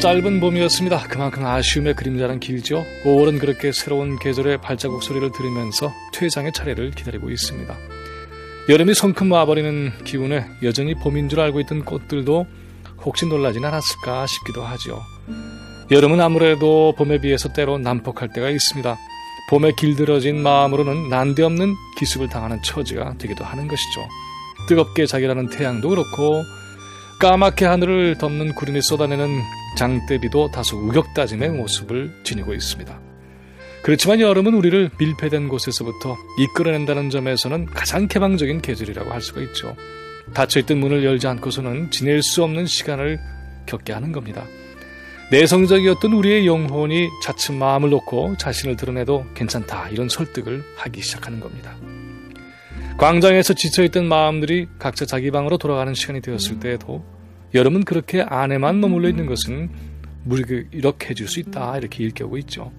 짧은 봄이었습니다. 그만큼 아쉬움의 그림자는 길죠. 5월은 그렇게 새로운 계절의 발자국 소리를 들으면서 퇴장의 차례를 기다리고 있습니다. 여름이 성큼 와버리는 기운에 여전히 봄인 줄 알고 있던 꽃들도 혹시 놀라진 않았을까 싶기도 하죠. 여름은 아무래도 봄에 비해서 때로 난폭할 때가 있습니다. 봄에 길들어진 마음으로는 난데없는 기습을 당하는 처지가 되기도 하는 것이죠. 뜨겁게 자기라는 태양도 그렇고 까맣게 하늘을 덮는 구름이 쏟아내는 장대비도 다소 우격다짐의 모습을 지니고 있습니다. 그렇지만 여름은 우리를 밀폐된 곳에서부터 이끌어낸다는 점에서는 가장 개방적인 계절이라고 할 수가 있죠. 닫혀있던 문을 열지 않고서는 지낼 수 없는 시간을 겪게 하는 겁니다. 내성적이었던 우리의 영혼이 차츰 마음을 놓고 자신을 드러내도 괜찮다 이런 설득을 하기 시작하는 겁니다. 광장에서 지쳐있던 마음들이 각자 자기 방으로 돌아가는 시간이 되었을 때에도 여름은 그렇게 안에만 머물러 있는 것은 무력이렇게 해줄 수 있다 이렇게 일깨우고 있죠.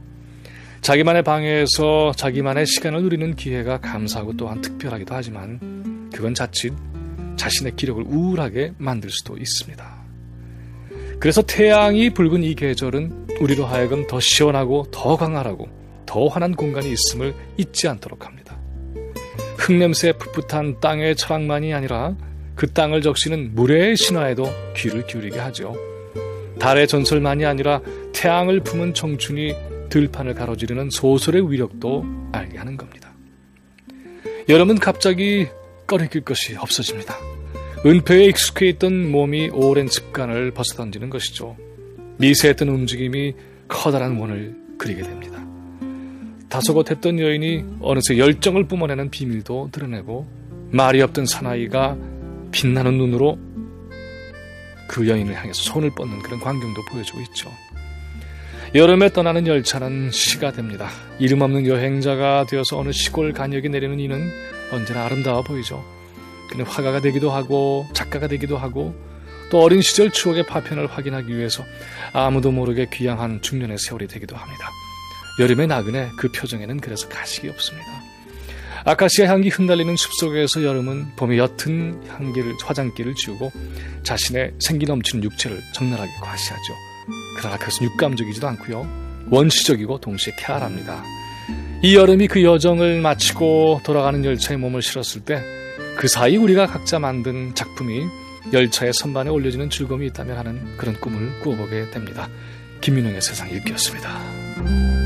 자기만의 방에서 자기만의 시간을 누리는 기회가 감사하고 또한 특별하기도 하지만 그건 자칫 자신의 기력을 우울하게 만들 수도 있습니다. 그래서 태양이 붉은 이 계절은 우리로 하여금 더 시원하고 더 강하라고 더 환한 공간이 있음을 잊지 않도록 합니다. 흙냄새 풋풋한 땅의 철학만이 아니라 그 땅을 적시는 물의 신화에도 귀를 기울이게 하죠. 달의 전설만이 아니라 태양을 품은 청춘이 들판을 가로지르는 소설의 위력도 알게 하는 겁니다. 여름은 갑자기 꺼리낄 것이 없어집니다. 은폐에 익숙해 있던 몸이 오랜 습관을 벗어던지는 것이죠. 미세했던 움직임이 커다란 원을 그리게 됩니다. 다소곳했던 여인이 어느새 열정을 뿜어내는 비밀도 드러내고 말이 없던 사나이가 빛나는 눈으로 그 여인을 향해서 손을 뻗는 그런 광경도 보여주고 있죠. 여름에 떠나는 열차는 시가 됩니다. 이름 없는 여행자가 되어서 어느 시골 간역에 내리는 이는 언제나 아름다워 보이죠. 그는 화가가 되기도 하고 작가가 되기도 하고 또 어린 시절 추억의 파편을 확인하기 위해서 아무도 모르게 귀향한 중년의 세월이 되기도 합니다. 여름의 나그네 그 표정에는 그래서 가식이 없습니다. 아카시아 향기 흩날리는 숲속에서 여름은 봄의 옅은 향기를 화장기를 지우고 자신의 생기 넘치는 육체를 적나라하게 과시하죠. 그러나 그것은 육감적이지도 않고요. 원시적이고 동시에 쾌활합니다. 이 여름이 그 여정을 마치고 돌아가는 열차에 몸을 실었을 때 그 사이 우리가 각자 만든 작품이 열차의 선반에 올려지는 즐거움이 있다면 하는 그런 꿈을 꾸어보게 됩니다. 김민웅의 세상 읽기였습니다.